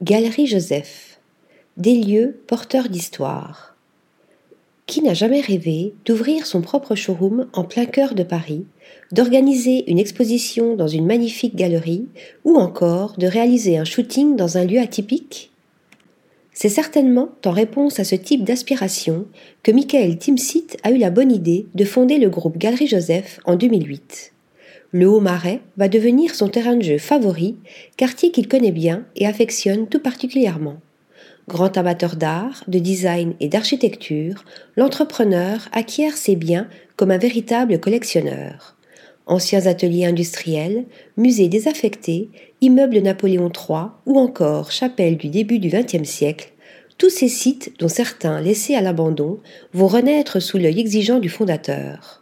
Galerie Joseph. Des lieux porteurs d'histoire. Qui n'a jamais rêvé d'ouvrir son propre showroom en plein cœur de Paris, d'organiser une exposition dans une magnifique galerie ou encore de réaliser un shooting dans un lieu atypique? C'est certainement en réponse à ce type d'aspiration que Michael Timsit a eu la bonne idée de fonder le groupe Galerie Joseph en 2008 le Haut-Marais va devenir son terrain de jeu favori, quartier qu'il connaît bien et affectionne tout particulièrement. Grand amateur d'art, de design et d'architecture, l'entrepreneur acquiert ses biens comme un véritable collectionneur. Anciens ateliers industriels, musées désaffectés, immeubles Napoléon III ou encore chapelles du début du XXe siècle, tous ces sites, dont certains laissés à l'abandon, vont renaître sous l'œil exigeant du fondateur.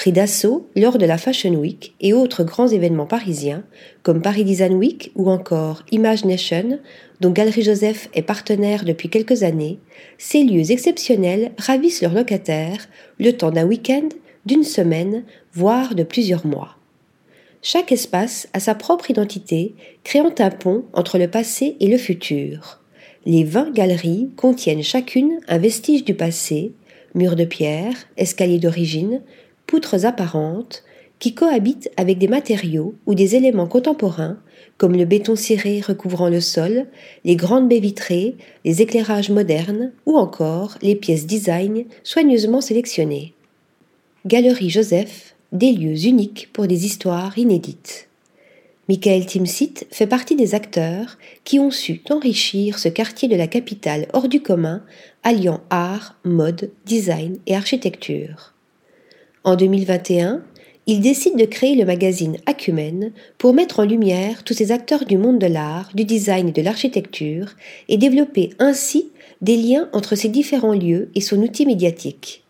Pris d'assaut lors de la Fashion Week et autres grands événements parisiens, comme Paris Design Week ou encore Image Nation, dont Galerie Joseph est partenaire depuis quelques années, ces lieux exceptionnels ravissent leurs locataires le temps d'un week-end, d'une semaine, voire de plusieurs mois. Chaque espace a sa propre identité, créant un pont entre le passé et le futur. Les vingt galeries contiennent chacune un vestige du passé, murs de pierre, escaliers d'origine, poutres apparentes qui cohabitent avec des matériaux ou des éléments contemporains comme le béton ciré recouvrant le sol, les grandes baies vitrées, les éclairages modernes ou encore les pièces design soigneusement sélectionnées. Galerie Joseph, des lieux uniques pour des histoires inédites. Michael Timsit fait partie des acteurs qui ont su enrichir ce quartier de la capitale hors du commun, alliant art, mode, design et architecture. En 2021, il décide de créer le magazine Acumen pour mettre en lumière tous ces acteurs du monde de l'art, du design et de l'architecture et développer ainsi des liens entre ces différents lieux et son outil médiatique.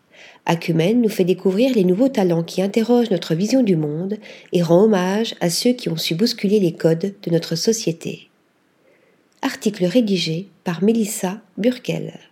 Acumen nous fait découvrir les nouveaux talents qui interrogent notre vision du monde et rend hommage à ceux qui ont su bousculer les codes de notre société. Article rédigé par Melissa Burkel.